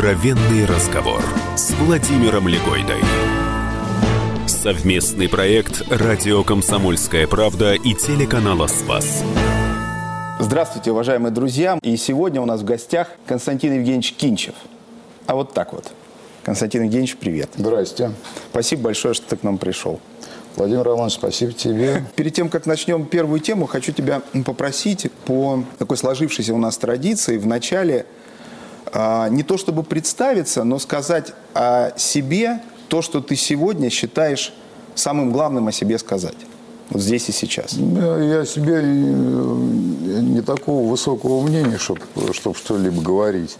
Откровенный разговор с Владимиром Легойдой. Совместный проект «Радио Комсомольская правда» и телеканала «Спас». Здравствуйте, уважаемые друзья. И сегодня у нас в гостях Константин Евгеньевич Кинчев. А вот так вот. Константин Евгеньевич, привет. Здрасте. Спасибо большое, что ты к нам пришел. Владимир Романович, спасибо тебе. Перед тем, как начнем первую тему, хочу тебя попросить по такой сложившейся у нас традиции в начале не то чтобы представиться, но сказать о себе то, что ты сегодня считаешь самым главным о себе сказать. Вот здесь и сейчас. Я себе не такого высокого мнения, чтобы чтоб что-либо говорить.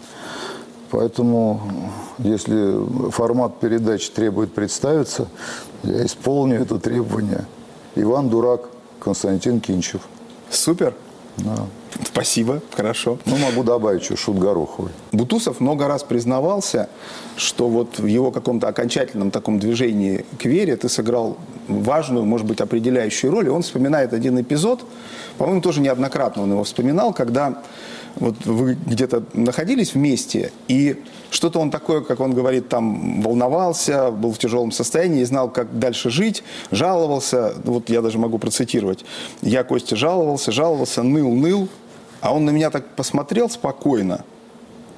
Поэтому, если формат передачи требует представиться, я исполню это требование. Иван Дурак, Константин Кинчев. Супер. Да. Спасибо, хорошо. Ну, могу добавить еще Шут Гороховый. Бутусов много раз признавался, что вот в его каком-то окончательном таком движении к вере ты сыграл важную, может быть, определяющую роль. И он вспоминает один эпизод, по-моему, тоже неоднократно он его вспоминал, когда вот вы где-то находились вместе, и что-то он такое, как он говорит, там волновался, был в тяжелом состоянии, знал, как дальше жить, жаловался, вот я даже могу процитировать, я, Костя, жаловался, жаловался, ныл, ныл, а он на меня так посмотрел спокойно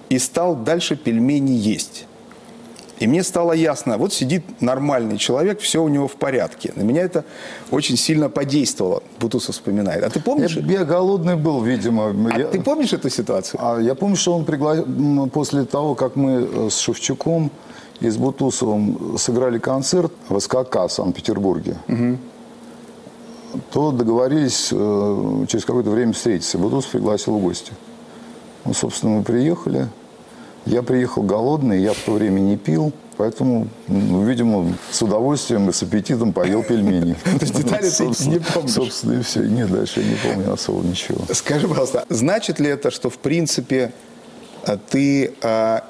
и стал дальше пельмени есть. И мне стало ясно, вот сидит нормальный человек, все у него в порядке. На меня это очень сильно подействовало, Бутусов вспоминает. А ты помнишь? Я, я голодный был, видимо. А я, ты помнишь эту ситуацию? А я помню, что он пригла... после того, как мы э, с Шевчуком и с Бутусовым сыграли концерт в СКК в Санкт-Петербурге, угу. То договорились э, через какое-то время встретиться. Бутусов пригласил в гости. Ну, собственно, мы приехали. Я приехал голодный, я в то время не пил, поэтому, ну, видимо, с удовольствием и с аппетитом поел пельмени. То есть детали ты не помнишь? Собственно, и все. Нет, дальше я не помню особо ничего. Скажи, пожалуйста, значит ли это, что, в принципе, ты а,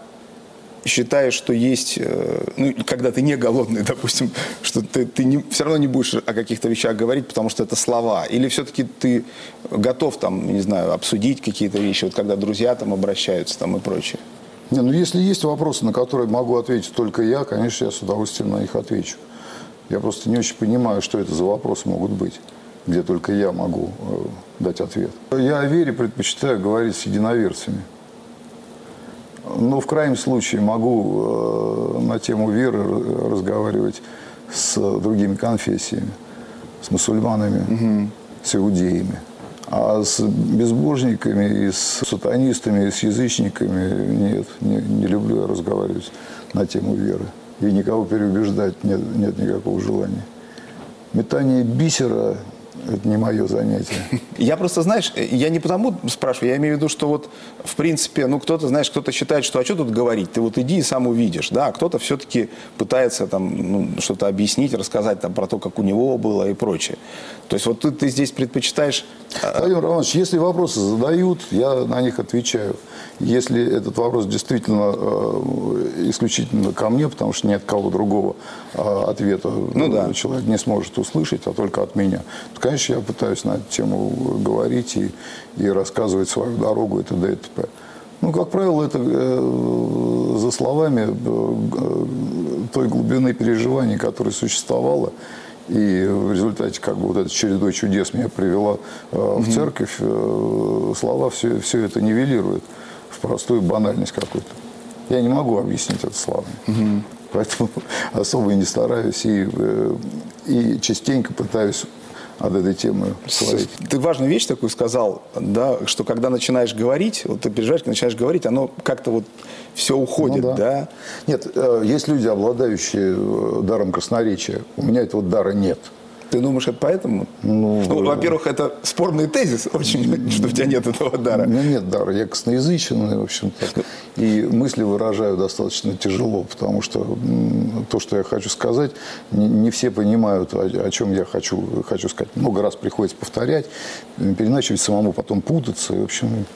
считаешь, что есть, э, ну, когда ты не голодный, допустим, что ты, ты не, все равно не будешь о каких-то вещах говорить, потому что это слова? Или все-таки ты готов, там, не знаю, обсудить какие-то вещи, вот когда друзья там обращаются там и прочее? Не, ну если есть вопросы, на которые могу ответить только я, конечно, я с удовольствием на них отвечу. Я просто не очень понимаю, что это за вопросы могут быть, где только я могу э, дать ответ. Я о вере предпочитаю говорить с единоверцами. Но в крайнем случае могу э, на тему веры разговаривать с другими конфессиями, с мусульманами, угу. с иудеями. А с безбожниками, и с сатанистами, и с язычниками нет, не, не люблю я разговаривать на тему веры. И никого переубеждать нет, нет никакого желания. Метание бисера это не мое занятие. Я просто, знаешь, я не потому спрашиваю, я имею в виду, что вот, в принципе, ну, кто-то, знаешь, кто-то считает, что, а что тут говорить, ты вот иди и сам увидишь, да, а кто-то все-таки пытается там ну, что-то объяснить, рассказать там про то, как у него было и прочее. То есть вот ты, ты здесь предпочитаешь... А, Владимир Романович, если вопросы задают, я на них отвечаю. Если этот вопрос действительно э, исключительно ко мне, потому что нет кого другого э, ответа ну, да. человек не сможет услышать, а только от меня, то, конечно, я пытаюсь на эту тему говорить и, и рассказывать свою дорогу и т.д. и т.п. Ну, как правило, это э, за словами э, той глубины переживаний, которая существовала, и в результате как бы вот эта чередой чудес меня привела э, в mm-hmm. церковь, э, слова все, все это нивелируют в простую банальность какую-то. Я не могу объяснить это словами. Mm-hmm. Поэтому особо и не стараюсь и, э, и частенько пытаюсь от этой темы говорить. Ты важную вещь такую сказал, да, что когда начинаешь говорить, вот ты переживаешь, когда начинаешь говорить, оно как-то вот все уходит, ну, да. да? Нет, э, есть люди, обладающие э, даром красноречия. У меня этого дара нет. Ты думаешь, это поэтому? Ну, ну во-первых, это спорный тезис очень, что у тебя нет этого дара. У меня нет дара. Я косноязычный, в общем-то. И мысли выражаю достаточно тяжело, потому что то, что я хочу сказать, не, не все понимают, о, о чем я хочу, хочу сказать. Много раз приходится повторять, переначивать самому, потом путаться. И, в общем,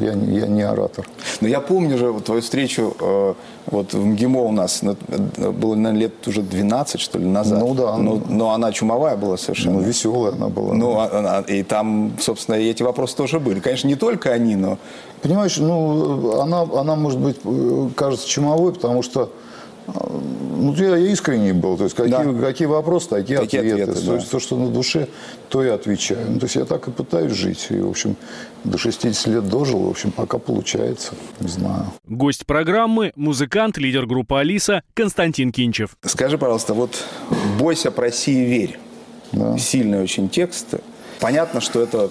я, я не оратор. Но я помню же твою встречу э, вот в МГИМО у нас, было, наверное, лет уже 12, что ли, назад. Ну да. Но, но она чумовая была совершенно. Ну, веселая она была. Ну, а- а- и там, собственно, и эти вопросы тоже были. Конечно, не только они, но... Понимаешь, ну, она, она, может быть, э, кажется чумовой, потому что ну, я искренний был. То есть, какие, Да. какие вопросы, такие, Такие ответы. ответы, то да. есть, то, что на душе, то я отвечаю. Ну, то есть, я так и пытаюсь жить. И, в общем, до 60 лет дожил. В общем, пока получается. Не знаю. Гость программы – музыкант, лидер группы «Алиса» Константин Кинчев. Скажи, пожалуйста, вот «Бойся, проси и верь». Да. Сильный очень текст. Понятно, что это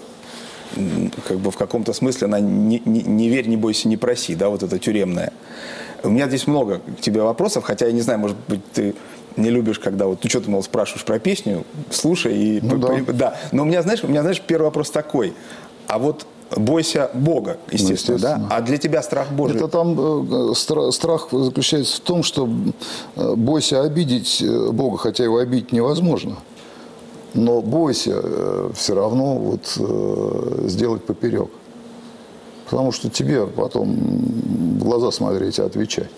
как бы в каком-то смысле она не, не- не верь, не бойся, не проси, да, вот это тюремное. У меня здесь много к тебе вопросов, хотя я не знаю, может быть, ты не любишь, когда вот, ну что ты, мол, спрашиваешь про песню, слушай и... Ну да. да. Но у меня, знаешь, у меня, знаешь, первый вопрос такой. А вот бойся Бога, естественно, да? естественно. А для тебя страх Божий... Это там э, стра- страх заключается в том, что э, бойся обидеть э, Бога, хотя его обидеть невозможно. Но бойся все равно вот, э, сделать поперек. Потому что тебе потом в глаза смотреть и отвечать.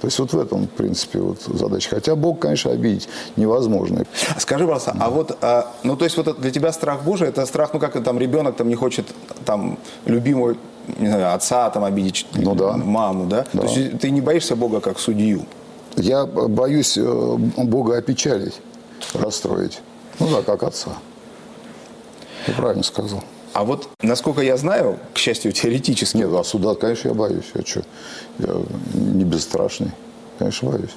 То есть вот в этом, в принципе, вот задача. Хотя Бог, конечно, обидеть невозможно. Скажи, пожалуйста, а вот, а, ну то есть вот для тебя страх Божий, это страх, ну как там ребенок там не хочет там любимого, не знаю, отца там обидеть, Ну да. маму, да? Да. То есть ты не боишься Бога как судью? Я боюсь э, Бога опечалить, расстроить. Ну да, как отца. Ты правильно сказал. А вот, насколько я знаю, к счастью, теоретически, Нет, а суда, конечно, я боюсь. Я что, я не бесстрашный. Конечно, боюсь.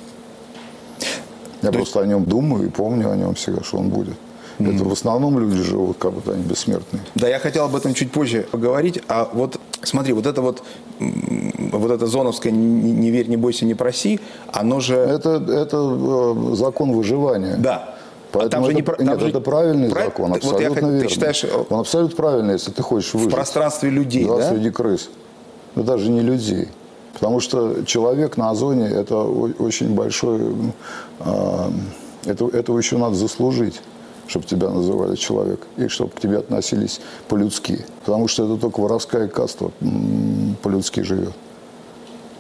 Я просто о нем думаю и помню о нем всегда, что он будет. Это в основном люди живут, как будто они бессмертные. да, я хотел об этом чуть позже поговорить, а вот смотри, вот это вот, вот это зоновское «не, не верь, не бойся, не проси», оно же... Это, это э, закон выживания. Да. А Поэтому там же это, не про- нет, же- это правильный Прав- закон, Вот я абсолютно как- ты считаешь, э, Он абсолютно правильный, если ты хочешь выжить. в пространстве людей, да, да? среди крыс. Но даже не людей. Потому что человек на озоне – это очень большой... а, это, этого еще надо заслужить, чтобы тебя называли человек. И чтобы к тебе относились по-людски. Потому что это только воровская каста по-людски живет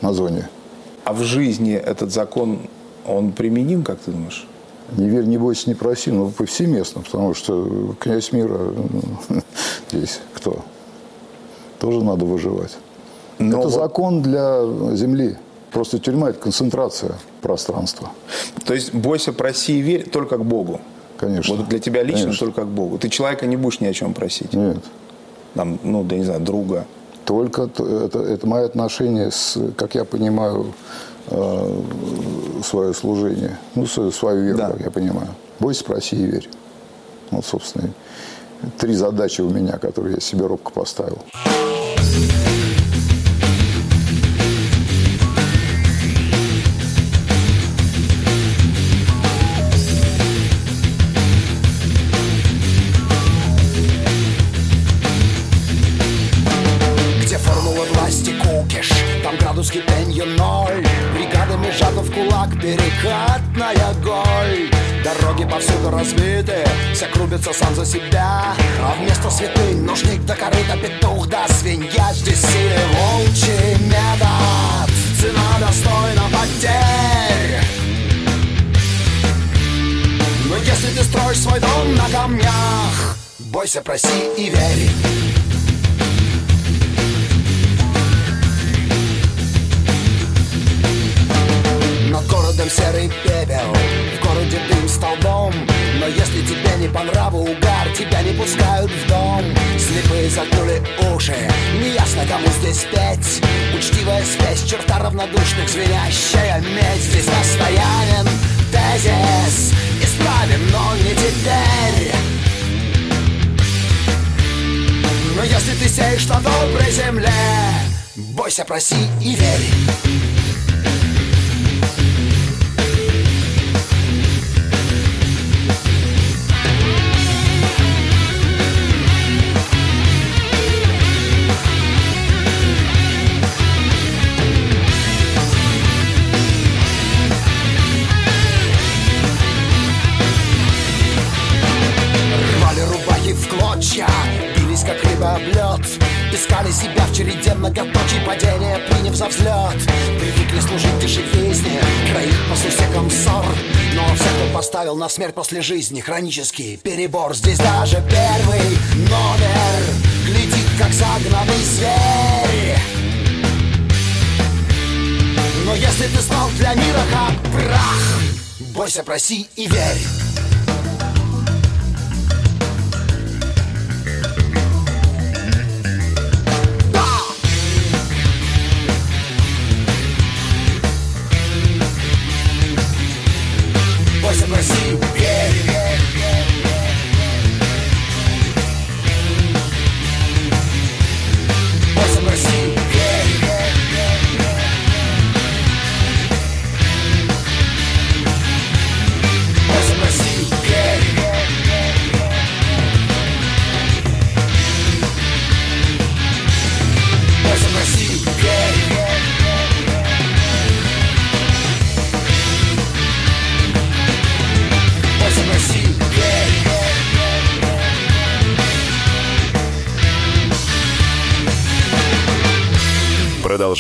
на зоне. А в жизни этот закон, он применим, как ты думаешь? Не верь, не бойся, не проси, ну, повсеместно, потому что князь мира здесь кто? Тоже надо выживать. Но это вот- закон для земли. Просто тюрьма – это концентрация пространства. То есть бойся, проси и верь только к Богу. Конечно. Вот для тебя лично Конечно. только к Богу. Ты человека не будешь ни о чем просить. Нет. Там, ну, да не знаю, друга. Только это, это мое отношение с, как я понимаю, э, свое служение. Ну, свою, свою веру, Да. как я понимаю. Бойся, проси и верь. Вот, собственно, три задачи у меня, которые я себе робко поставил. Где за себя. А вместо святынь нужник до корыта петух да свинья. Здесь силе волчий метод, цена достойна потерь. Но если ты строишь свой дом на камнях Бойся, проси и верь. Над городом серый пепел В городе дым столбом. Но если тебе не по нраву угар Тебя не пускают в дом. Слепые загнули уши. Неясно кому здесь петь. Учтивая спесь Черта равнодушных Звенящая медь. Здесь настоянен тезис. Исправим, но не теперь. Но если ты сеешь на доброй земле Бойся, проси и верь поставил на смерть после жизни Хронический перебор. Здесь даже первый номер. Глядит, как загнанный зверь. Но если ты стал для мира как прах Бойся, проси и верь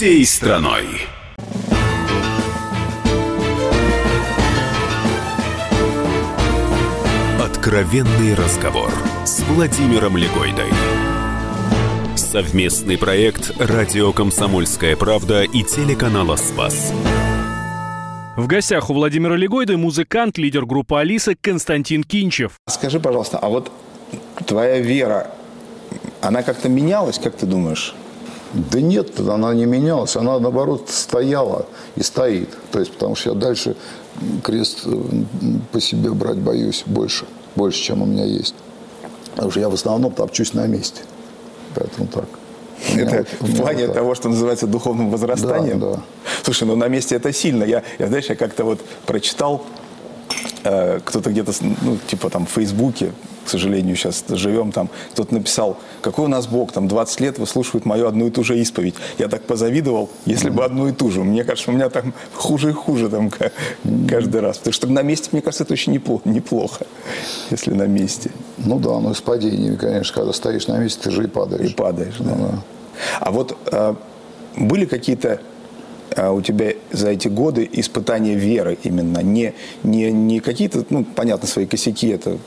всей страной. Откровенный разговор с Владимиром Легойдой. Совместный проект «Радио Комсомольская правда» и телеканала «Спас». В гостях у Владимира Легойды музыкант, лидер группы «Алиса» Константин Кинчев. Скажи, пожалуйста, а вот твоя вера, она как-то менялась, как ты думаешь? Да нет, она не менялась, она наоборот стояла и стоит. То есть, потому что я дальше крест э, по себе брать боюсь больше, больше, чем у меня есть. Потому что я в основном топчусь на месте. Поэтому так. Это вот- в плане вот того, что называется духовным возрастанием? Да, да. Слушай, ну на месте это сильно. Я, я знаешь, я как-то вот прочитал, кто-то где-то, ну, типа там в Фейсбуке, к сожалению, сейчас живем там, кто-то написал, какой у нас Бог, там 20 лет выслушивает мою одну и ту же исповедь. Я так позавидовал, если бы одну и ту же. Мне кажется, у меня там хуже и хуже там ка- каждый раз. Потому что на месте, мне кажется, это очень неплохо, неплохо если на месте. Ну да, но с падениями, конечно, когда стоишь на месте, ты же и падаешь. И падаешь, да. Ну да. А вот э, были какие-то э, у тебя за эти годы испытания веры именно? Не, не, не какие-то, ну, понятно, свои косяки, это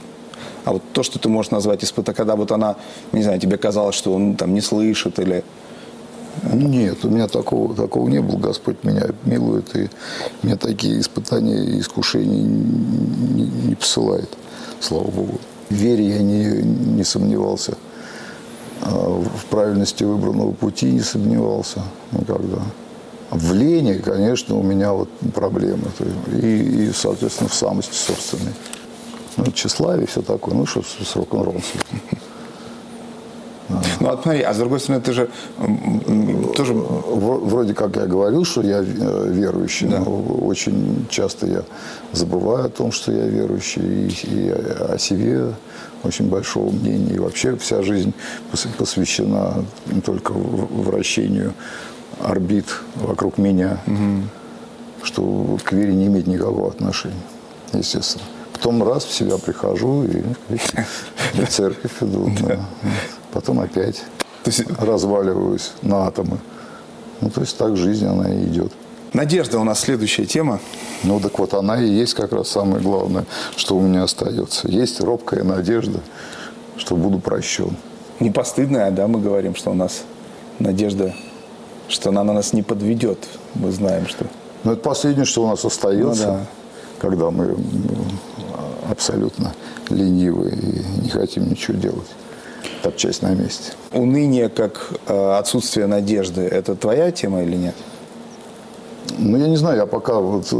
а вот то, что ты можешь назвать испытанием, когда вот она, не знаю, тебе казалось, что он там не слышит или... Нет, у меня такого, такого не было. Господь меня милует, и мне такие испытания и искушения не, не посылает, слава Богу. В вере я не, не сомневался. А В правильности выбранного пути не сомневался никогда. В лени, конечно, у меня вот проблемы. И, и, соответственно, в самости собственной. Ну, тщеславие, все такое. Ну, что с, рок-н-роллом. Ну, а смотри, а с другой стороны, ты же тоже... Вро- Вроде как я говорил, что я э, верующий, Да. но очень часто я забываю о том, что я верующий, и, и о себе очень большого мнения. И вообще вся жизнь пос- посвящена только вращению орбит вокруг меня, что вот к вере не имеет никакого отношения, естественно. Потом раз в себя прихожу и в церковь иду. Потом опять разваливаюсь на атомы. Ну, то есть так жизнь, она и идет. надежда у нас следующая тема. Ну, так вот, она и есть как раз самое главное, что у меня остается. Есть робкая надежда, что буду прощен. Не постыдная, да, мы говорим, что у нас надежда, что она на нас не подведет. Мы знаем, что... Но это последнее, что у нас остается, Ну да. когда мы м, абсолютно ленивы и не хотим ничего делать, топчась на месте. Уныние как э, отсутствие надежды – это твоя тема или нет? Ну, я не знаю, я пока вот э,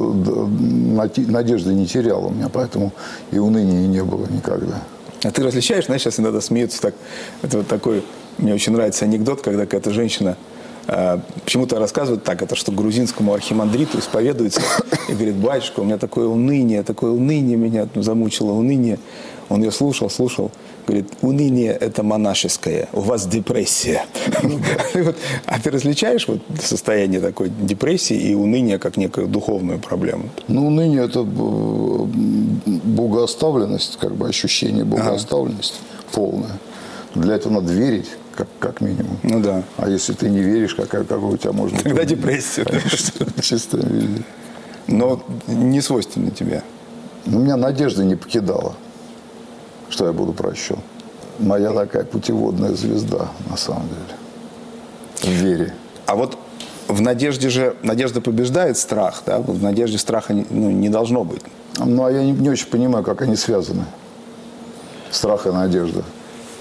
надежды не терял у меня, поэтому и уныния не было никогда. А ты различаешь, знаешь, сейчас иногда смеются так, это вот такой Мне очень нравится анекдот, когда какая-то женщина э, почему-то рассказывает так, это что грузинскому архимандриту исповедуется и говорит, батюшка, у меня такое уныние, такое уныние меня замучило, уныние. Он ее слушал, слушал, говорит, уныние – это монашеское, у вас депрессия. А ты различаешь вот состояние такой депрессии и уныния как некую духовную проблему? Ну, уныние – это богооставленность, как бы ощущение богооставленности полное. Для этого надо верить, как, как минимум. Ну да. А если ты не веришь, какая, какой у тебя может быть? Тогда депрессия. Чистом виде. Но не свойственно тебе. У меня надежда не покидала, что я буду прощен. Моя такая путеводная звезда, на самом деле. В вере. А вот в надежде же, надежда побеждает страх, да? В надежде страха ну, не должно быть. Ну, а я не, не очень понимаю, как они связаны. Страх и надежда.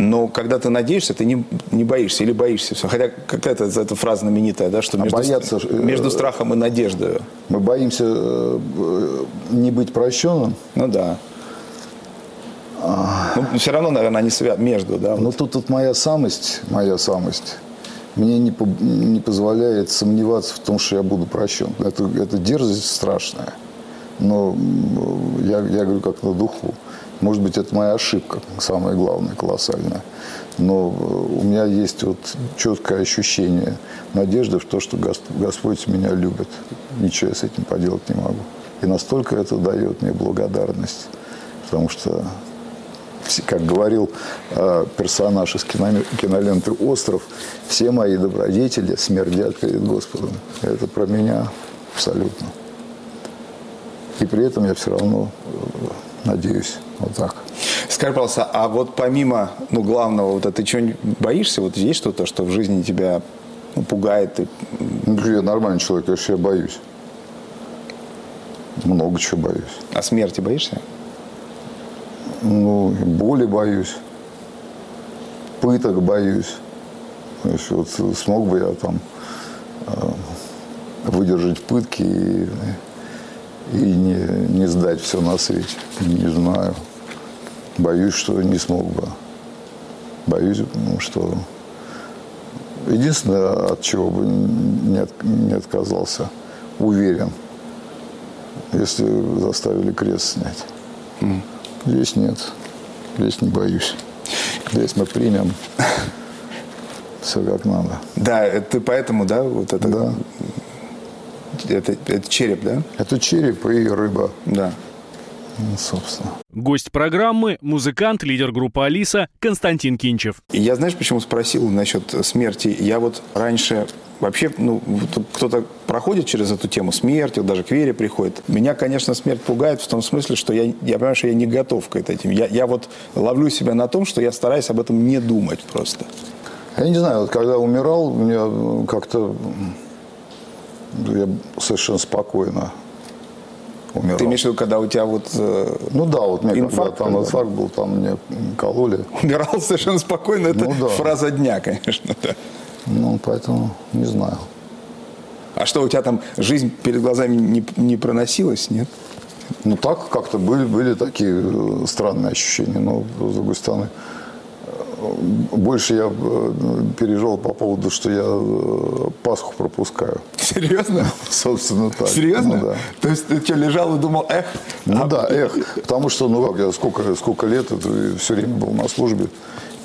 Но когда ты надеешься, ты не, не боишься или боишься все. Хотя какая-то эта фраза знаменитая, да, что А между, бояться, э, между страхом и надеждой. Мы боимся э, э, не быть прощенным. Ну да. Ну, все равно, наверное, они свя... между, да. Но вот. тут, тут моя самость, моя самость мне не, по- не позволяет сомневаться в том, что я буду прощен. Это, это дерзость страшная. Но я, я говорю как на духу. Может быть, это моя ошибка, самая главная, колоссальная. Но э, у меня есть вот четкое ощущение надежды в то, что Гос- Господь меня любит. Ничего я с этим поделать не могу. И настолько это дает мне благодарность. Потому что как говорил э, персонаж из кино- киноленты «Остров», все мои добродетели смердят перед Господом. Это про меня абсолютно. И при этом я все равно э, надеюсь вот так. Скажи, пожалуйста, а вот помимо, ну, главного, вот это ты чего боишься? Вот есть что-то, что в жизни тебя ну, пугает? Ну, я нормальный человек, я же я боюсь. Много чего боюсь. А смерти боишься? Ну, и боли боюсь, пыток боюсь. То есть вот смог бы я там э, выдержать пытки и, и не, не сдать все на свете. Не знаю. Боюсь, что не смог бы. Боюсь, что... Единственное, от чего бы не, от- не отказался, уверен, если заставили крест снять. Здесь нет. Здесь не боюсь. Здесь мы примем все как надо. Да, это поэтому, да, вот это, Да. Это, это череп, да? Это череп и рыба, Да. ну, собственно. Гость программы – музыкант, лидер группы «Алиса» Константин Кинчев. Я, знаешь, почему спросил насчет смерти? Я вот раньше вообще, ну, кто-то проходит через эту тему смерти, даже к вере приходит. Меня, конечно, смерть пугает в том смысле, что я, я понимаю, что я не готов к этим. Я, я вот ловлю себя на том, что я стараюсь об этом не думать просто. Я не знаю, вот когда умирал, у меня э, как-то я совершенно спокойно умирал. Ты имеешь в виду, когда у тебя вот э, Ну да, вот мне Инфаркт, когда там когда? инфаркт был, там мне кололи. умирал совершенно спокойно, это Ну да. фраза дня, конечно. да. Ну, поэтому не знаю. А что, у тебя там жизнь перед глазами не, не проносилась, нет? Ну так как-то были, были такие э, странные ощущения, но с другой стороны, больше я э, переживал по поводу, что я э, Пасху пропускаю. Серьезно? Собственно так. Серьезно? Ну, да. То есть ты что, лежал и думал, эх, Ну а- да, эх, потому что, ну как, я сколько, сколько лет это, все время был на службе.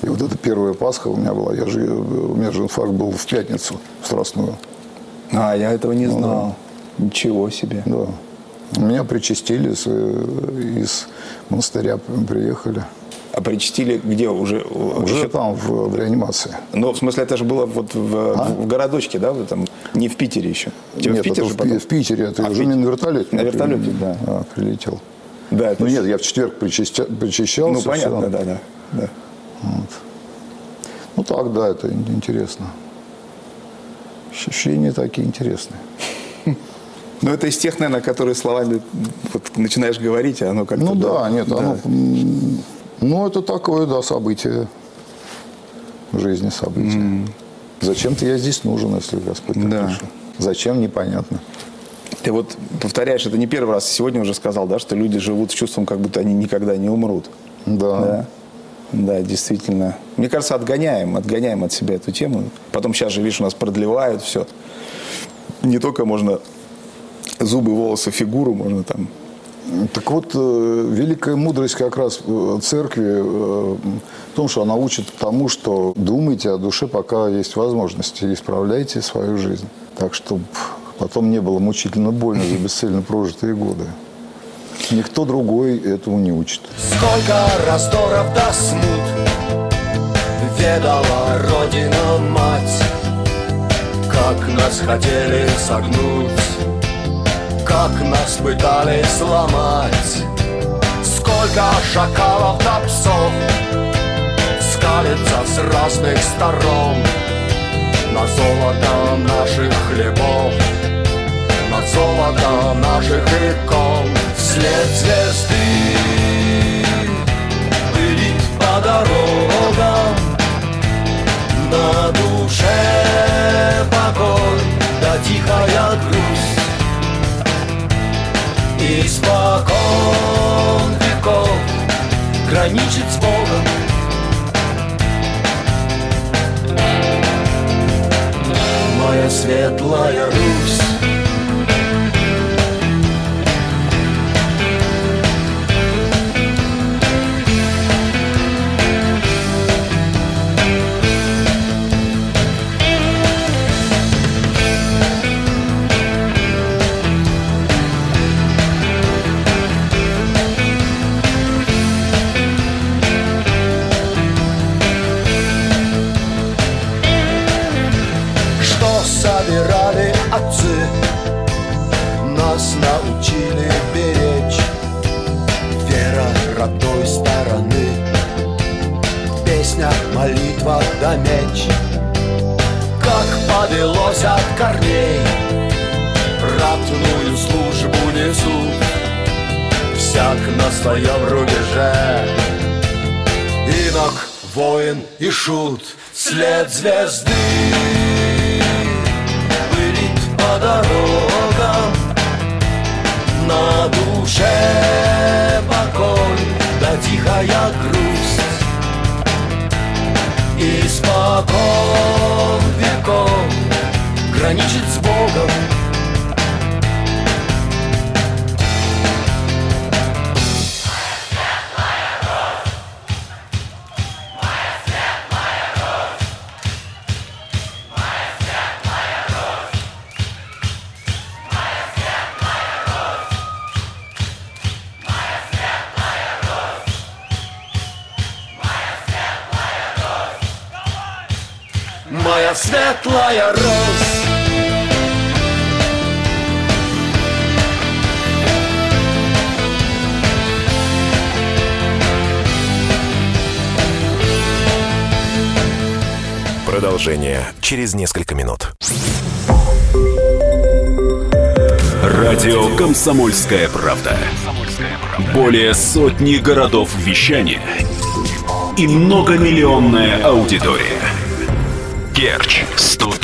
И вот эта первая Пасха у меня была, я же, у меня же инфаркт был в пятницу, в Страстную. А, я этого Ну не знал. Ничего себе. Да. Меня причастили, э, из монастыря приехали. А причастили где уже? Уже Еще- там, в, в реанимации. Ну, в смысле, это же было вот в, в городочке, да? вот Там, не в Питере еще. Тебя Нет, в Питере это в, потом? В Питере, это А, уже Питере. на вертолете. На вертолете, при- да. А, прилетел. Да, это Ну нет, я в четверг причастя- причащался. Ну, понятно, всё. да, да. да. Ну так, да, это ин- интересно. Ощущения такие интересные. Ну, это из тех, наверное, которые словами вот, начинаешь говорить, а оно как-то... Ну да, нет, оно, м, ну это такое, да, событие в жизни событие. Зачем-то я здесь нужен, если Господь так Да. решил. Зачем, непонятно. Ты вот повторяешь, это не первый раз, сегодня уже сказал, да, что люди живут с чувством, как будто они никогда не умрут. Да. Да. Да, действительно. Мне кажется, отгоняем, отгоняем от себя эту тему. Потом сейчас же, видишь, у нас продлевают все. Не только можно зубы, волосы, фигуру, можно там так вот, э, великая мудрость как раз э, церкви э, в том, что она учит тому, что думайте о душе, пока есть возможности, и исправляйте свою жизнь. Так, чтобы потом не было мучительно больно за бесцельно прожитые годы. Никто другой этому не учит. Сколько раздоров да смут Ведала Родина мать Как нас хотели согнуть Как нас пытались сломать Сколько шакалов да псов Скалится с разных сторон. На золото наших хлебов На золото наших икон Вслед звезды Пылит по дорогам. На Испокон веков Граничит с Богом. Моя светлая Русь отцы Нас научили беречь. Вера родной стороны Песня, молитва да меч. Как повелось от корней Ратную службу несут Всяк на своем рубеже. Инок, воин и шут След звезды дорогам На душе покой, да тихая грусть. Испокон веков граничит с Богом светлая Русь Продолжение через несколько минут. Радио «Комсомольская правда». Более сотни городов вещания и многомиллионная аудитория. Керчь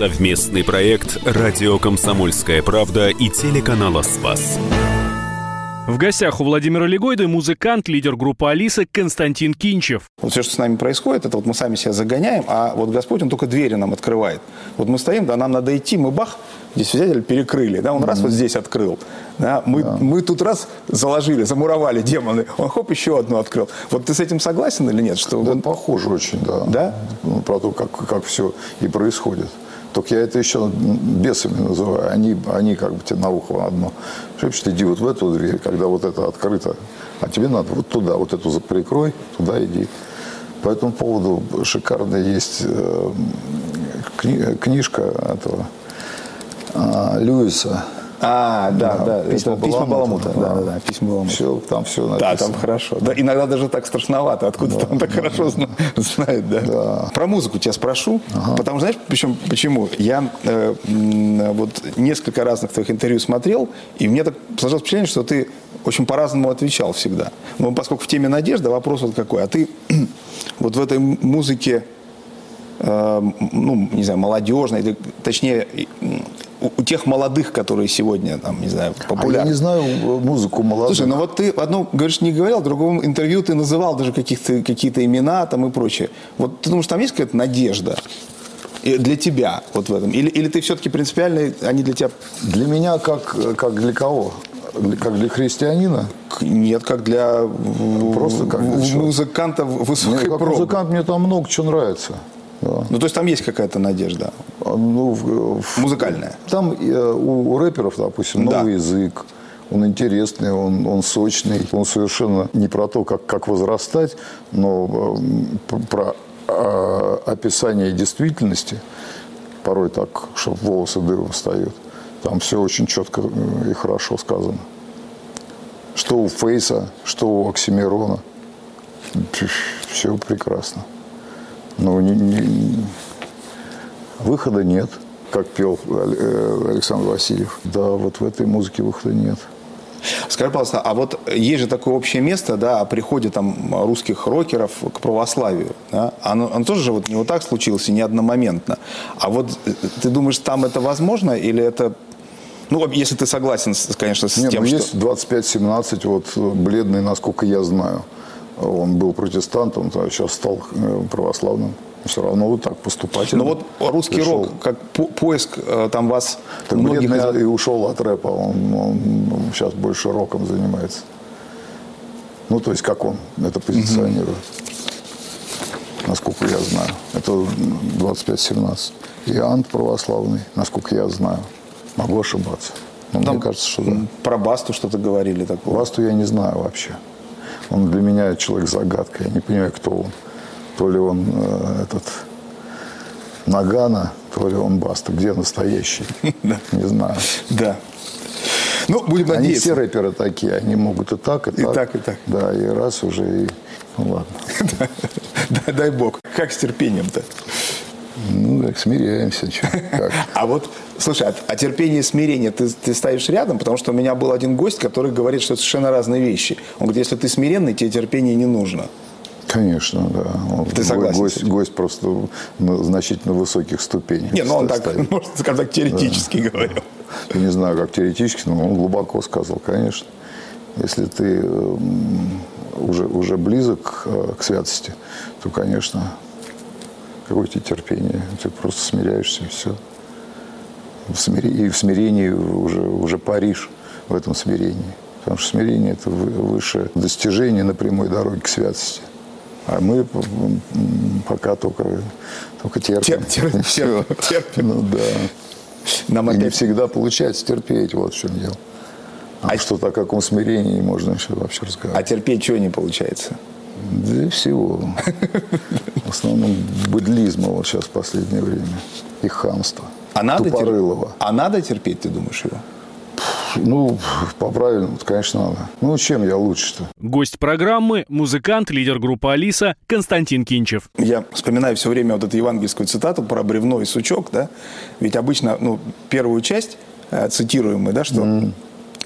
Совместный проект «Радио Комсомольская правда» и телеканала «Спас». В гостях у Владимира Легойды музыкант, лидер группы «Алиса» Константин Кинчев. Вот все, что с нами происходит, это вот мы сами себя загоняем, а вот Господь, Он только двери нам открывает. Вот мы стоим, да, нам надо идти, мы бах, здесь взяли, перекрыли, да, он раз вот здесь открыл. Да, мы, мы тут раз заложили, замуровали демоны, он хоп, еще одну открыл. Вот ты с этим согласен или нет? Что Да, вот- похоже очень, да. Да? Ну, про то, как, как все и происходит. Только я это еще бесами называю. Они, они как бы тебе на ухо одно шепчут, иди вот в эту дверь, когда вот это открыто. А тебе надо вот туда, вот эту прикрой, туда иди. По этому поводу шикарная есть э, кни- книжка этого а, Льюиса А, да, да, Да, это «Письма письма Баламута». Да, да, да, письма Баламута. Все, там все Да, написано. там хорошо. Да, иногда даже так страшновато. Откуда там так хорошо зна- знает, да. Да. Про музыку тебя спрошу. Потому что, знаешь, причем, почему? Я э, вот несколько разных твоих интервью смотрел, и мне так сложилось впечатление, что ты очень по-разному отвечал всегда. Ну, поскольку в теме «Надежда» вопрос вот какой. А ты вот в этой музыке ну, не знаю, молодежной, или, точнее, у, у тех молодых, которые сегодня, там, не знаю, А я популярны. не знаю э, музыку молодых. Слушай, ну вот ты в одном, говоришь, не говорил, в другом интервью ты называл даже каких-то, какие-то имена там и прочее. Вот ты думаешь, там есть какая-то надежда И для тебя вот в этом? Или, или ты все-таки принципиально, они для тебя Для меня как, как для кого? Как для христианина? нет, как для Просто как для музыканта Мне высокой как пробы? музыкант мне там много чего нравится. Да. Ну, то есть там есть какая-то надежда А, Ну, в- в- музыкальная. Там э, у, у рэперов, допустим, Да. новый язык. Он интересный, он, он сочный. Он совершенно не про то, как, как возрастать, но э, про э, описание действительности. Порой так, что волосы дыбом встают. Там все очень четко э, и хорошо сказано. Что у Фейса, что у Оксимирона. Все прекрасно. Но не- не- Выхода нет, как пел э, Александр Васильев. Да, вот в этой музыке выхода нет. Скажи, пожалуйста, а вот есть же такое общее место, да, о приходе там русских рокеров к православию, да? Оно, оно тоже же вот не вот так случилось и не одномоментно. А вот э, ты думаешь, там это возможно или это... Ну, если ты согласен, конечно, с Нет, тем, ну, что... есть 25-17, вот бледный, насколько я знаю. Он был протестантом, сейчас стал э, православным. Все равно вот так поступать. Но вот русский рок, как по- поиск э, там вас Так многих... и ушел от рэпа, он, он сейчас больше роком занимается. Ну, то есть, как он это позиционирует. Насколько я знаю. Это 25-17. И Ант православный, насколько я знаю. Могу ошибаться. Но Там мне кажется, что да. Про Басту что-то говорили такое. Басту я не знаю вообще. Он для меня человек-загадка. Я не понимаю, кто он. То ли он э, этот Нагана, то ли он Баста. Где настоящий? Не знаю. Да. Ну, будем Они надеяться. все рэперы такие. Они могут и так, и, И так, и так. Да, и раз уже, и... Ну, ладно. Дай бог. Как с терпением-то? Ну, так, смиряемся. чё. А вот, слушай, а, а терпение и смирение ты, ты ставишь рядом? Потому что у меня был один гость, который говорит, что это совершенно разные вещи. Он говорит, если ты смиренный, тебе терпение не нужно. Конечно, да. Ты согласен Гость, гость просто на значительно высоких ступенях. Не, ну он так, скажем так, теоретически говорил. Я не знаю, как теоретически, но он глубоко сказал, конечно. Если ты уже, уже близок э, к святости, то, конечно, какое тебе терпение. Ты просто смиряешься, и все. В смири- И в смирении уже, уже Париж в этом смирении. Потому что смирение – это вы- высшее достижение на прямой дороге к святости. А мы пока только, только терпим. Тер- тер- терпим. Ну да. Нам И не опять... всегда получается терпеть, вот в чем дело. А, что-то о каком смирении можно еще вообще А разговаривать? терпеть чего не получается? Да и всего. В основном быдлизма вот сейчас в последнее время. И хамство. А надо, тер- Тупорылого. а надо терпеть, ты думаешь, его? Ну, по-правильному, конечно, надо. Ну, чем я лучше-то? Гость программы – музыкант, лидер группы «Алиса» Константин Кинчев. Я вспоминаю все время вот эту евангельскую цитату про бревно и сучок, да? Ведь обычно, ну, первую часть э, цитируем мы, да, что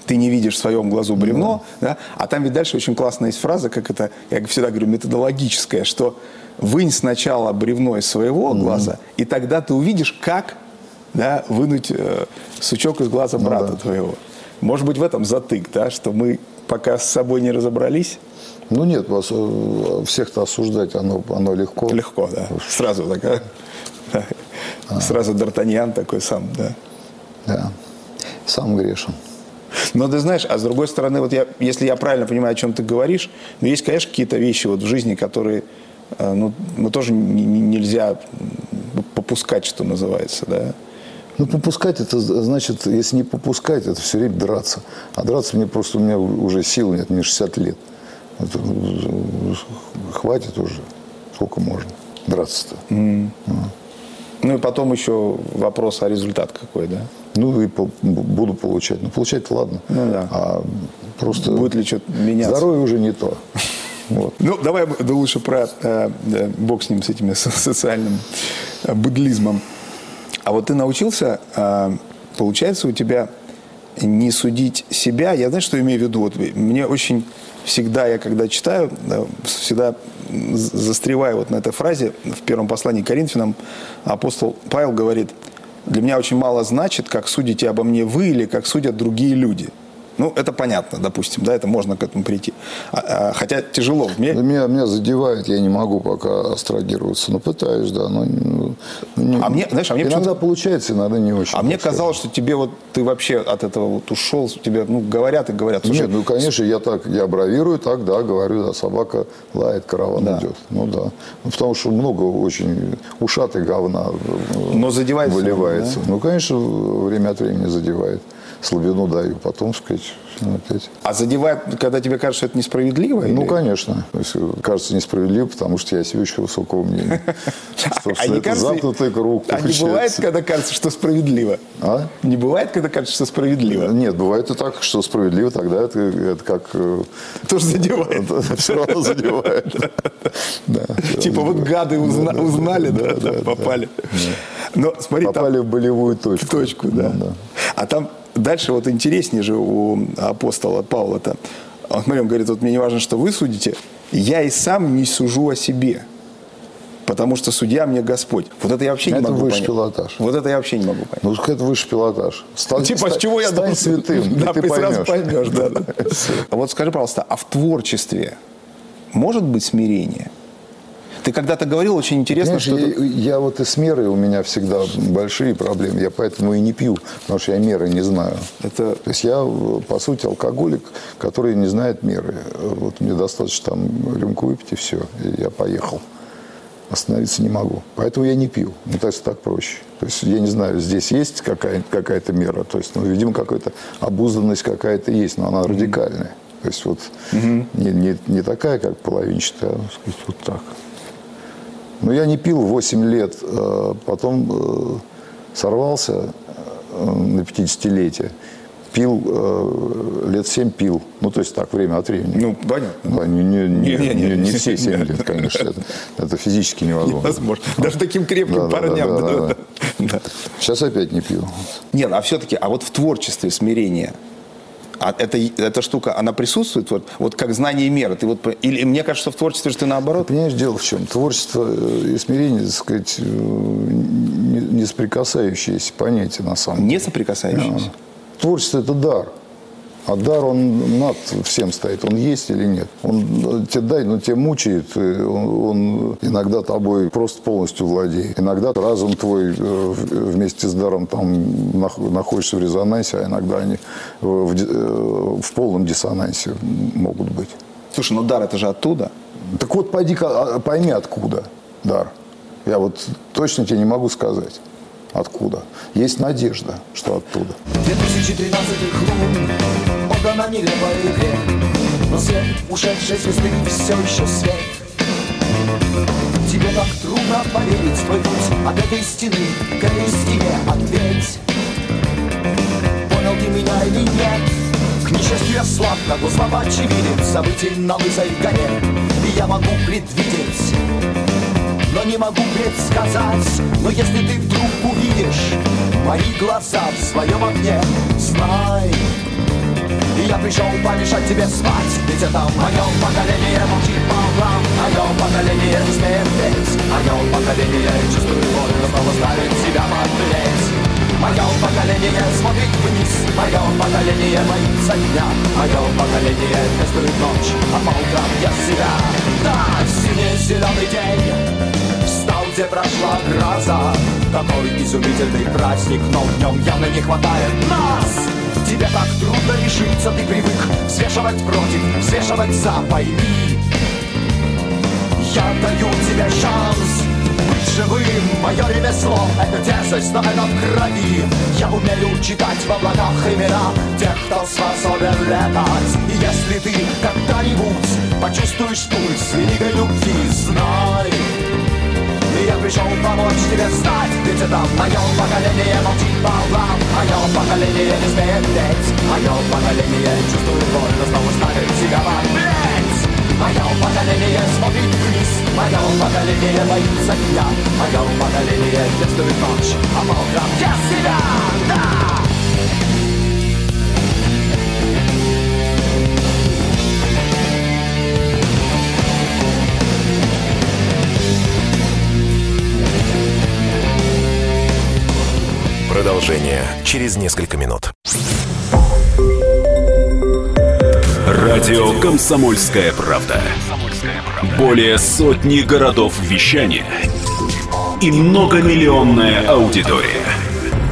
ты не видишь в своем глазу бревно, да? А там ведь дальше очень классная есть фраза, как это, я всегда говорю, методологическая, что вынь сначала бревно из своего глаза, и тогда ты увидишь, как да, вынуть э, сучок из глаза брата да. твоего. Может быть, в этом затык, да, что мы пока с собой не разобрались, Ну, нет, вас, э, всех-то осуждать, оно, оно легко. Легко, да. Сразу так, а? Да. Сразу Д'Артаньян такой сам, да. Да. Сам грешен. Но ты знаешь, а с другой стороны, вот я, если я правильно понимаю, о чем ты говоришь, ну, есть, конечно, какие-то вещи вот в жизни, которые, э, ну, ну тоже не- не- нельзя попускать, что называется, да. Ну, попускать это значит, если не попускать, это все время драться. А драться мне просто, у меня уже сил нет, мне 60 лет. Это, хватит уже, сколько можно драться-то. Ну и потом еще вопрос, а результат какой, да? Ну и по- буду получать. Ну, получать ладно. Ну да. А просто Будет ли что-то меняться? здоровье уже не то. Вот. Ну, давай да лучше про э, э, бог с ним, с этими со- социальным э, быдлизмом. А вот ты научился, э, получается, у тебя не судить себя. Я знаю, что имею в виду. Вот мне очень всегда, я когда читаю, всегда застреваю вот на этой фразе. В первом послании к Коринфянам апостол Павел говорит, для меня очень мало значит, как судите обо мне вы или как судят другие люди. Ну, это понятно, допустим, да, это можно к этому прийти. А- а, хотя тяжело. Мне- Меня, меня задевает, я не могу пока абстрагироваться. Но пытаюсь, да. Но, ну, не- А мне, знаешь, а мне иногда получается, иногда не очень. А мне казалось, что тебе вот ты вообще от этого вот ушел, тебе ну говорят и говорят. Слушай, Нет, ну, конечно, я так, я бравирую так, да, говорю, да, собака лает, караван Да. идет. Ну, да. Ну, потому что много очень ушатых говна э, Но задевает всё равно, выливается. Ну, конечно, время от времени задевает. Слабину даю, потом, сказать, ну, опять. А задевает, когда тебе кажется, что это несправедливо? Ну, или- конечно. Есть, кажется несправедливо, потому что я себе очень высокого мнения. А не это кажется- замкнутый круг А не бывает, когда кажется, что справедливо? А? Не бывает, когда кажется, что справедливо? Нет, бывает и так, что справедливо, тогда это, это как... э, Тоже задевает. Все равно задевает. Типа вот гады узна- узнали, да, попали. Но смотри, там Попали в болевую точку. в точку, да. Ну, да. А там дальше вот интереснее же у апостола Павла-то. Он, смотри, он говорит, вот мне не важно, что вы судите, я и сам не сужу о себе. Потому что судья мне Господь. Вот это я вообще не Это могу высший понять. пилотаж. Вот это я вообще не могу понять. Ну, это высший пилотаж. Стань, Типа, с чего я стань святым, Да, ты ты сразу поймешь. поймешь, да, да. А вот скажи, пожалуйста, а в творчестве может быть смирение? Ты когда-то говорил очень интересно, что... я, я вот и с мерой у меня всегда большие проблемы. Я поэтому и не пью, потому что я меры не знаю. Это- То есть я, по сути, алкоголик, который не знает меры. Вот мне достаточно там рюмку выпить и все, и я поехал. Остановиться не могу. Поэтому я не пью. Ну, то есть так проще. То есть я не знаю, здесь есть какая- какая-то мера. То есть, ну, видимо, какая-то обузданность какая-то есть, но она радикальная. То есть вот не, не, не такая, как половинчатая, а, так вот так. Но я не пил 8 лет, э, потом э, сорвался э, на 50-летие. Пил, лет 7 пил. Ну, то есть так, время от времени. Ну, понятно. Да, не, не, не, Не, не, не. все 7 лет, конечно. Это, это физически невозможно. Невозможно. Даже таким крепким Да, парням. да, да, да, да. Да. Сейчас опять не пью. Нет, а все-таки, а вот в творчестве смирение, а это, эта штука, она присутствует? Вот, вот как знание меры? Ты вот, или мне кажется, что в творчестве что ты наоборот? Понимаешь, дело в чем? Творчество э, и смирение, так сказать, э, не, не соприкасающиеся понятия на самом деле. Не соприкасающиеся? Творчество – это дар. А дар, он над всем стоит. Он есть или нет. Он э, тебе дай, но тебя мучает. э, Он, он иногда тобой просто полностью владеет. Иногда разум твой э, вместе с даром там нах- находишься в резонансе, а иногда они в, в полном диссонансе могут быть. Слушай, ну дар это же оттуда. Так вот, пойди а, пойми, откуда дар. Я вот точно тебе не могу сказать, откуда. Есть надежда, что оттуда. 2013 лун Отдана нелепой игре Но свет ушедшей звезды все еще свет Тебе так трудно поверить в путь От этой стены к этой стене ответь Понял ты меня или нет? К несчастью я слаб, как у слова очевидец Событий на лысой горе И я могу предвидеть но не могу предсказать Но если ты вдруг увидишь мои глаза в своем огне Знай, я пришел помешать тебе спать. Ведь это мое поколение молчит по углам. Мое поколение не смеет петь. Мое поколение чувствует боль, но снова ставит себя подлеть Мое поколение смотрит вниз. Мое поколение боится дня. Мое поколение тестует ночь. А по утрам я себя Да, синий зеленый день где прошла гроза. Такой изумительный праздник Но в нем явно не хватает нас. Тебе так трудно решиться Ты привык взвешивать против Взвешивать за, пойми Я даю тебе шанс быть живым. Мое ремесло — это дерзость, но это в крови. Я умею читать в облаках имена Тех, кто способен летать. И если ты когда-нибудь почувствуешь пульс великой любви Знай, пришел помочь тебе встать. Ведь это мое поколение молчит по углам Мое поколение не смеет петь Мое поколение чувствует боль, но снова ставит себя в ответ Мое поколение смотрит вниз. Мое поколение боится дня Мое поколение чувствует ночь. А утрам я себя, да! Продолжение через несколько минут. Радио «Комсомольская правда». Более сотни городов вещания и многомиллионная аудитория.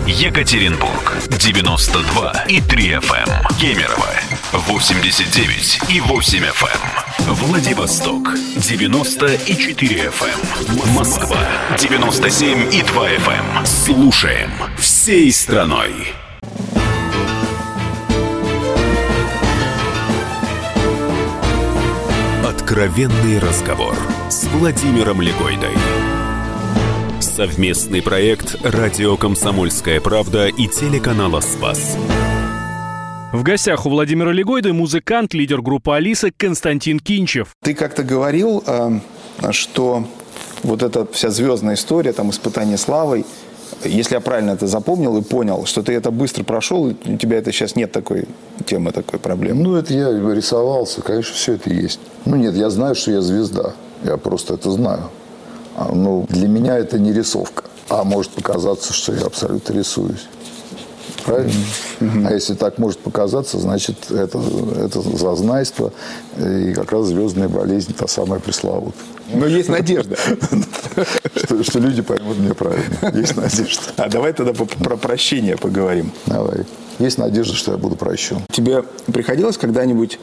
Екатеринбург 92 и 3 FM. Кемерово 89 и 8 FM. Владивосток 90 и 4 FM. Москва 97 и 2 FM. Слушаем всей страной. Откровенный разговор с Владимиром Легойдой. Совместный проект «Радио Комсомольская правда» и телеканала «Спас». В гостях у Владимира Легойды музыкант, лидер группы «Алиса» Константин Кинчев. Ты как-то говорил, э, что вот эта вся звездная история, там, испытание славой, если я правильно это запомнил и понял, что ты это быстро прошел, у тебя это сейчас нет такой темы, такой проблемы. Ну, это я рисовался, конечно, все это есть. Ну, нет, я знаю, что я звезда. Я просто это знаю. А, ну, для меня это не рисовка. А может показаться, что я абсолютно рисуюсь. Правильно? А если так может показаться, значит, это, это зазнайство и как раз звездная болезнь, та самая пресловутая. Но есть надежда. Что, что люди поймут меня правильно. Есть надежда. А давай тогда про прощение поговорим. Давай. Есть надежда, что я буду прощен. Тебе приходилось когда-нибудь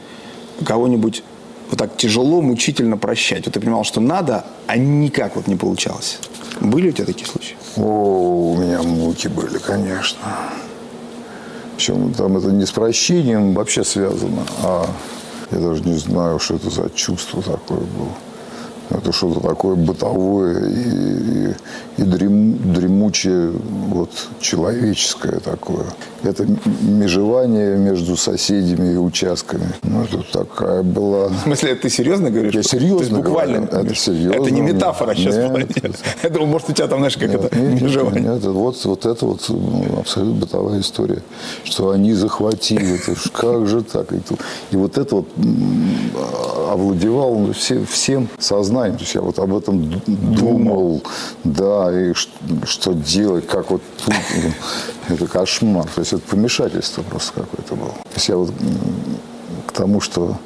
кого-нибудь вот так тяжело, мучительно прощать? Вот ты понимал, что надо, а никак вот не получалось. Были у тебя такие случаи? О, у меня муки были, конечно. Причем там это не с прощением вообще связано, а я даже не знаю, что это за чувство такое было. Это что-то такое бытовое и, и, дрем- дремучее, вот, человеческое такое. Это межевание между соседями и участками. Ну, это такая была... В смысле, ты серьезно говоришь? Я То серьезно есть буквально? говорю. Это серьезно. Это не метафора сейчас Нет. была. нет. Я думал, может, у тебя там, знаешь, как это, Нет, нет, межевание. нет, это вот, вот это вот ну, абсолютно бытовая история, что они захватили, это ж как же так? И, вот это вот м, овладевал все, всем сознанием. То есть я вот об этом д- думал, да, и ш- что делать, как вот тут. ну, Это кошмар. То есть это помешательство просто какое-то было. То есть я вот к тому, что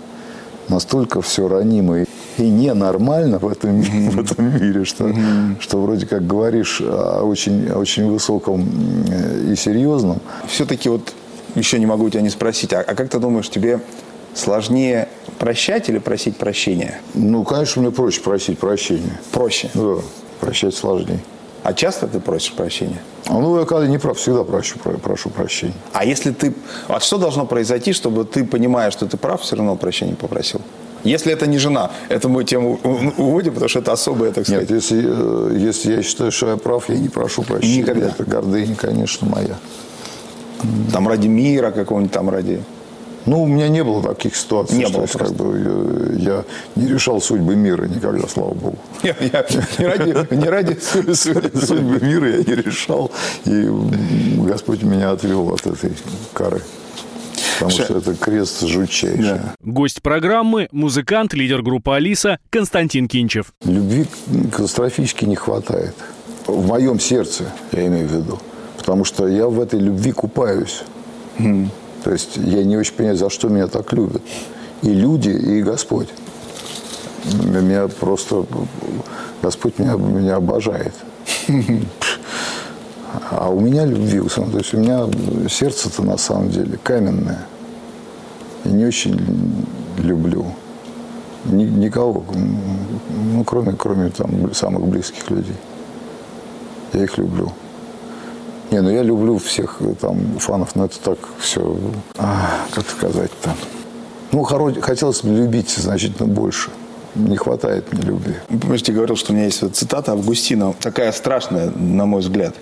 настолько все ранимо и ненормально в этом, в этом мире, что, что вроде как говоришь о очень, о очень высоком э, и серьезном. Все-таки вот еще не могу тебя не спросить, а, а как ты думаешь, тебе сложнее прощать или просить прощения? Ну, конечно, мне проще просить прощения. Проще. Да, прощать сложнее. А часто ты просишь прощения? Ну, я когда не прав, всегда прошу, про- прошу прощения. А если ты... А что должно произойти, чтобы ты, понимая, что ты прав, все равно прощения попросил? Если это не жена, это мы тему уводим, потому что это особое, так сказать. Нет, если, э, если я считаю, что я прав, я не прошу прощения. Никогда. Это гордыня, конечно, моя. Там ради мира какого-нибудь, там ради... Ну, у меня не было таких ситуаций. Не что было как бы, э, я не решал судьбы мира никогда, слава богу. Я- я не ради, не ради су- су- Судьбы мира я не решал, и Господь меня отвел от этой кары. Потому что это крест жутчайший. Гость программы – музыкант, лидер группы «Алиса» Константин Кинчев. Любви катастрофически не хватает. В моем сердце, я имею в виду. Потому что я в этой любви купаюсь. То есть я не очень понимаю, за что меня так любят. И люди, и Господь. Меня просто... Господь меня, меня обожает. А у меня любви, то есть у меня сердце-то на самом деле каменное. Я не очень люблю ни- никого, ну, кроме, кроме там, самых близких людей. Я их люблю. Не, ну я люблю всех э, там фанов, но это так все, как сказать-то. Ну, хотелось бы любить значительно больше. Не хватает мне любви. Помните, говорил, что у меня есть вот цитата Августина, такая страшная, на мой взгляд.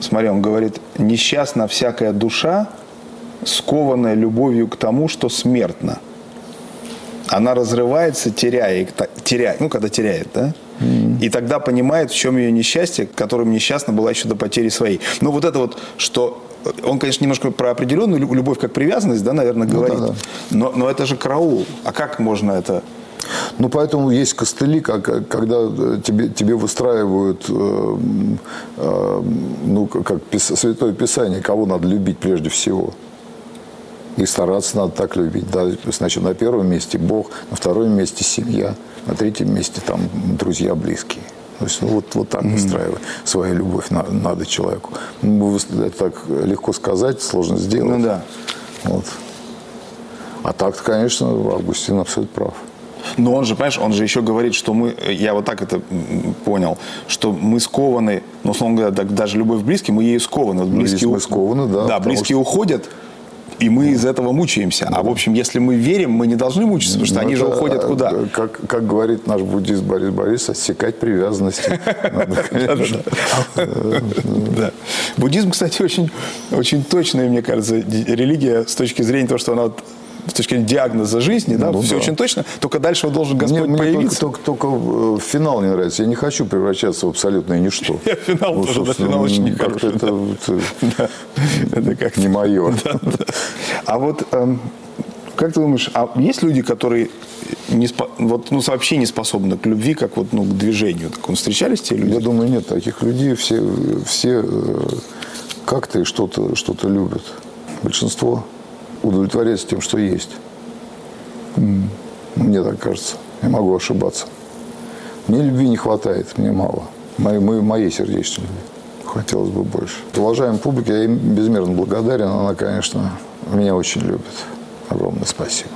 Смотри, он говорит, несчастна всякая душа, скованная любовью к тому, что смертно. Она разрывается, теряя, теряя ну, когда теряет, да? И тогда понимает, в чем ее несчастье, которым несчастна была еще до потери своей. Но вот это вот, что он, конечно, немножко про определенную любовь как привязанность, да, наверное, говорит. Ну, да, да. Но, но это же караул. А как можно это ну, поэтому есть костыли, как, когда э, тебе, тебе выстраивают, э, э, ну, как пис, Святое Писание, кого надо любить прежде всего. И стараться надо так любить. Да, значит, на первом месте Бог, на втором месте семья, на третьем месте там друзья близкие. То есть ну, вот, вот так mm-hmm. выстраивать свою любовь на, надо человеку. Ну, это так легко сказать, сложно сделать. Ну да. Вот. А так конечно, Августин абсолютно прав. Но он же, понимаешь, он же еще говорит, что мы, я вот так это понял, что мы скованы, ну, условно говоря, даже любовь к близким, мы ею скованы. Ну, близкие, мы скованы, да. Да, близкие что... уходят, и мы из этого мучаемся. Да. А в общем, если мы верим, мы не должны мучиться, потому что ну, они же уходят куда? Как, как говорит наш буддист Борис Борис, отсекать привязанности. Буддизм, кстати, очень точная, мне кажется, религия с точки зрения того, что она с точки зрения диагноза жизни, да, ну, все да. очень точно, только дальше должен Господь мне, появиться. Мне только, только, только финал не нравится. Я не хочу превращаться в абсолютное ничто. Я финал ну, тоже, да, финал очень нехороший. Это, это, это как не мое. А вот эм, как ты думаешь, а есть люди, которые не спо... вот, ну, вообще не способны к любви, как вот, ну, к движению? Так, он встречались те люди? Я думаю, нет. Таких людей все, все э, как-то и что-то что любят. Большинство удовлетворяться тем, что есть. Мне так кажется. Я могу ошибаться. Мне любви не хватает, мне мало. Моей, моей, сердечной любви. Хотелось бы больше. Уважаемая публика, я им безмерно благодарен. Она, конечно, меня очень любит. Огромное спасибо.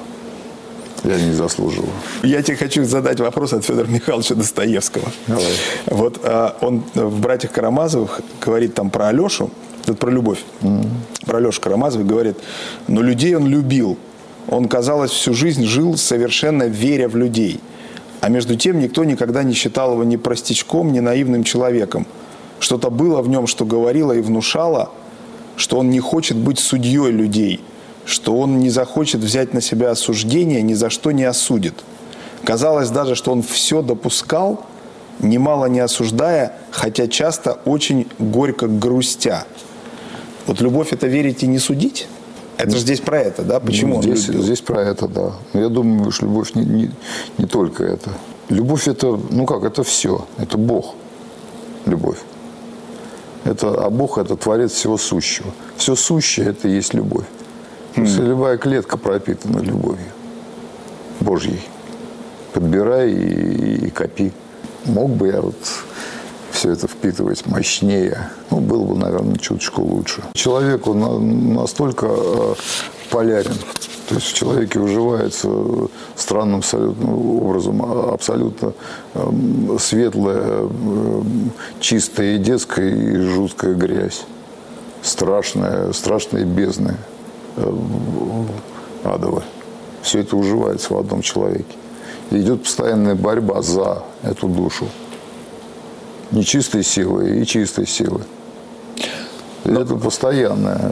Я не заслуживаю. Я тебе хочу задать вопрос от Федора Михайловича Достоевского. Давай. Вот а, он в «Братьях Карамазовых» говорит там про Алешу, это про любовь. Mm-hmm. Про Лешу Карамазова говорит, но людей он любил. Он, казалось, всю жизнь жил совершенно веря в людей. А между тем никто никогда не считал его ни простячком, ни наивным человеком. Что-то было в нем, что говорило и внушало, что он не хочет быть судьей людей, что он не захочет взять на себя осуждение, ни за что не осудит. Казалось даже, что он все допускал, немало не осуждая, хотя часто очень горько грустя – вот любовь это верить и не судить? Это же здесь про это, да? Почему ну, здесь, здесь про это, да. Но я думаю, что любовь не, не, не только это. Любовь это, ну как, это все. Это Бог. Любовь. Это, а Бог это творец всего сущего. Все сущее это и есть любовь. Mm. То любая клетка пропитана любовью Божьей. Подбирай и, и копи. Мог бы я вот все это впитывать мощнее, ну, было бы, наверное, чуточку лучше. Человек, он настолько э, полярен, то есть в человеке уживается странным абсолютно образом а, абсолютно эм, светлая, эм, чистая и детская, и жуткая грязь. Страшная, страшная бездна эм, адовая. Все это уживается в одном человеке. И идет постоянная борьба за эту душу нечистой силы и чистой силы. Но... Это постоянное,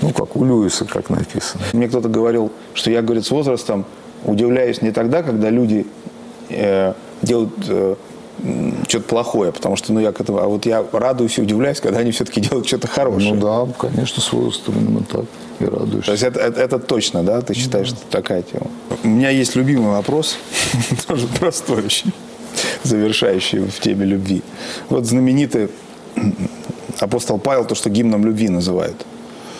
ну, как у Льюиса, как написано. Мне кто-то говорил, что я, говорит, с возрастом удивляюсь не тогда, когда люди э, делают э, что-то плохое, потому что, ну, я к этому, а вот я радуюсь и удивляюсь, когда они все-таки делают что-то хорошее. Ну да, конечно, с возрастом именно так и радуюсь. То есть это, это, это точно, да, ты считаешь, да. что такая тема? У меня есть любимый вопрос, тоже простой очень завершающий в теме любви. Вот знаменитый апостол Павел то, что гимном любви называют.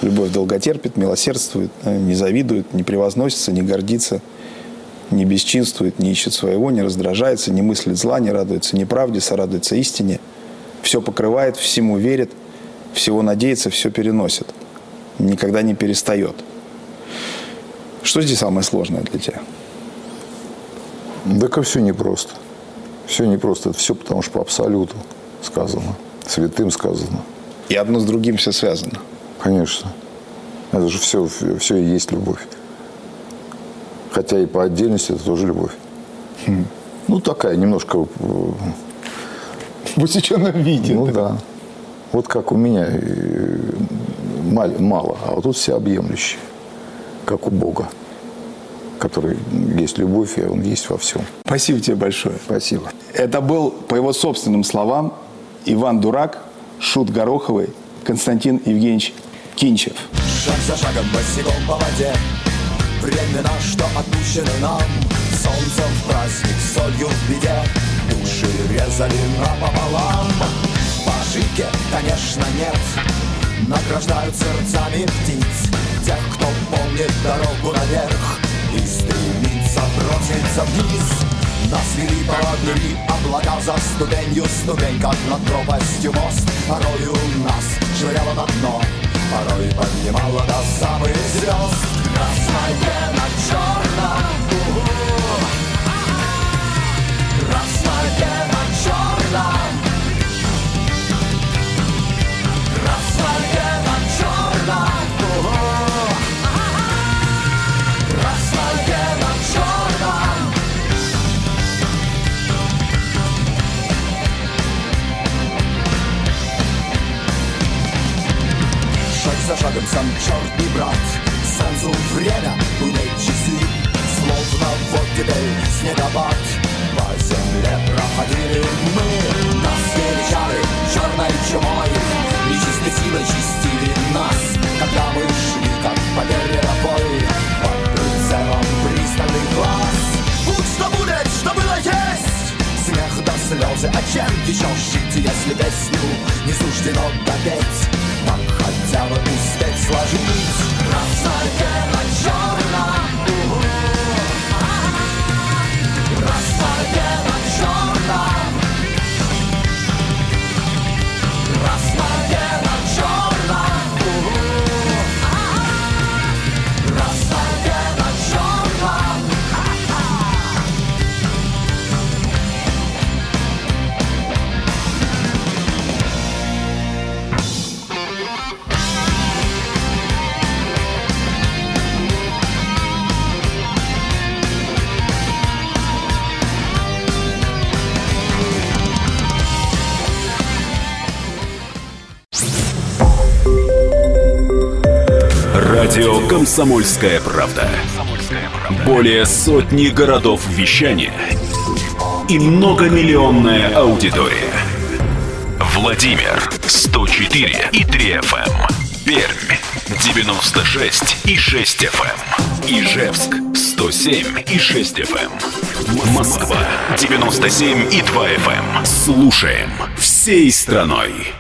Любовь долготерпит, милосердствует, э, не завидует, не превозносится, не гордится, не бесчинствует, не ищет своего, не раздражается, не мыслит зла, не радуется неправде, сорадуется истине, все покрывает, всему верит, всего надеется, все переносит, никогда не перестает. Что здесь самое сложное для тебя? Да, все непросто. Все не просто, это все потому что по абсолюту сказано, святым сказано. И одно с другим все связано. Конечно. Это же все, все и есть любовь. Хотя и по отдельности это тоже любовь. Ну, такая немножко... э, В усеченном виде. Ну да. Вот как у меня э, мал- мало, а вот тут всеобъемлющий, как у Бога, который есть любовь, и Он есть во всем. Спасибо тебе большое. Спасибо. Это был, по его собственным словам, Иван Дурак, Шут Гороховый, Константин Евгеньевич Кинчев. Шаг за шагом босиком по воде Времена, что отпущены нам Солнце в праздник, солью в беде Души резали напополам По ошибке, конечно, нет Награждают сердцами птиц Тех, кто помнит дорогу наверх И стремится броситься вниз. Нас вели, подняли облака за ступенью Ступень, как над пропастью мост. Порою нас швыряло на дно Порой поднимала до самых звезд. Красное на черном. Угу. Красное на черном. Красное за шагом сам черный брат. Солнцу время гудеть часы Словно вот теперь снегопад. По земле проходили мы. Нас величали черной чумой. Нечистой силой чистили нас. Когда мы шли как по переробой Под прицелом пристальных глаз. Будь что будет, что было есть. Смех до слезы, а чем еще жить, если песню не суждено допеть? «Комсомольская правда». Более сотни городов вещания и многомиллионная аудитория. Владимир 104 и 3 FM. Пермь 96 и 6 FM. Ижевск 107 и 6 FM. Москва 97 и 2 FM. Слушаем всей страной.